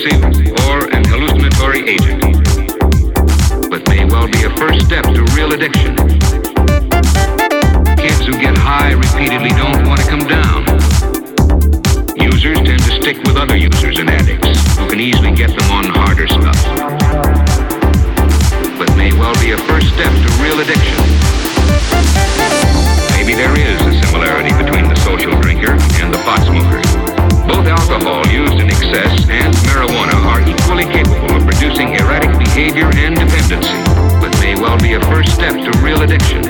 depressive, or an hallucinatory agent, but may well be a first step to real addiction. Kids who get high repeatedly don't want to come down. Users tend to stick with other users and addicts who can easily get them on harder stuff. But may well be a first step excess and marijuana are equally capable of producing erratic behavior and dependency, but may well be a first step to real addiction.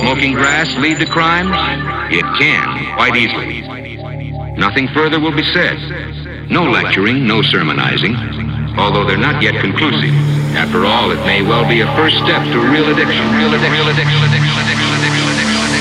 Smoking grass lead to crime? It can, quite easily. Nothing further will be said. No lecturing, no sermonizing, although they're not yet conclusive. After all, it may well be a first step to real addiction. Real addiction. Real addiction. Addiction. Addiction. Addiction. Addiction. addiction.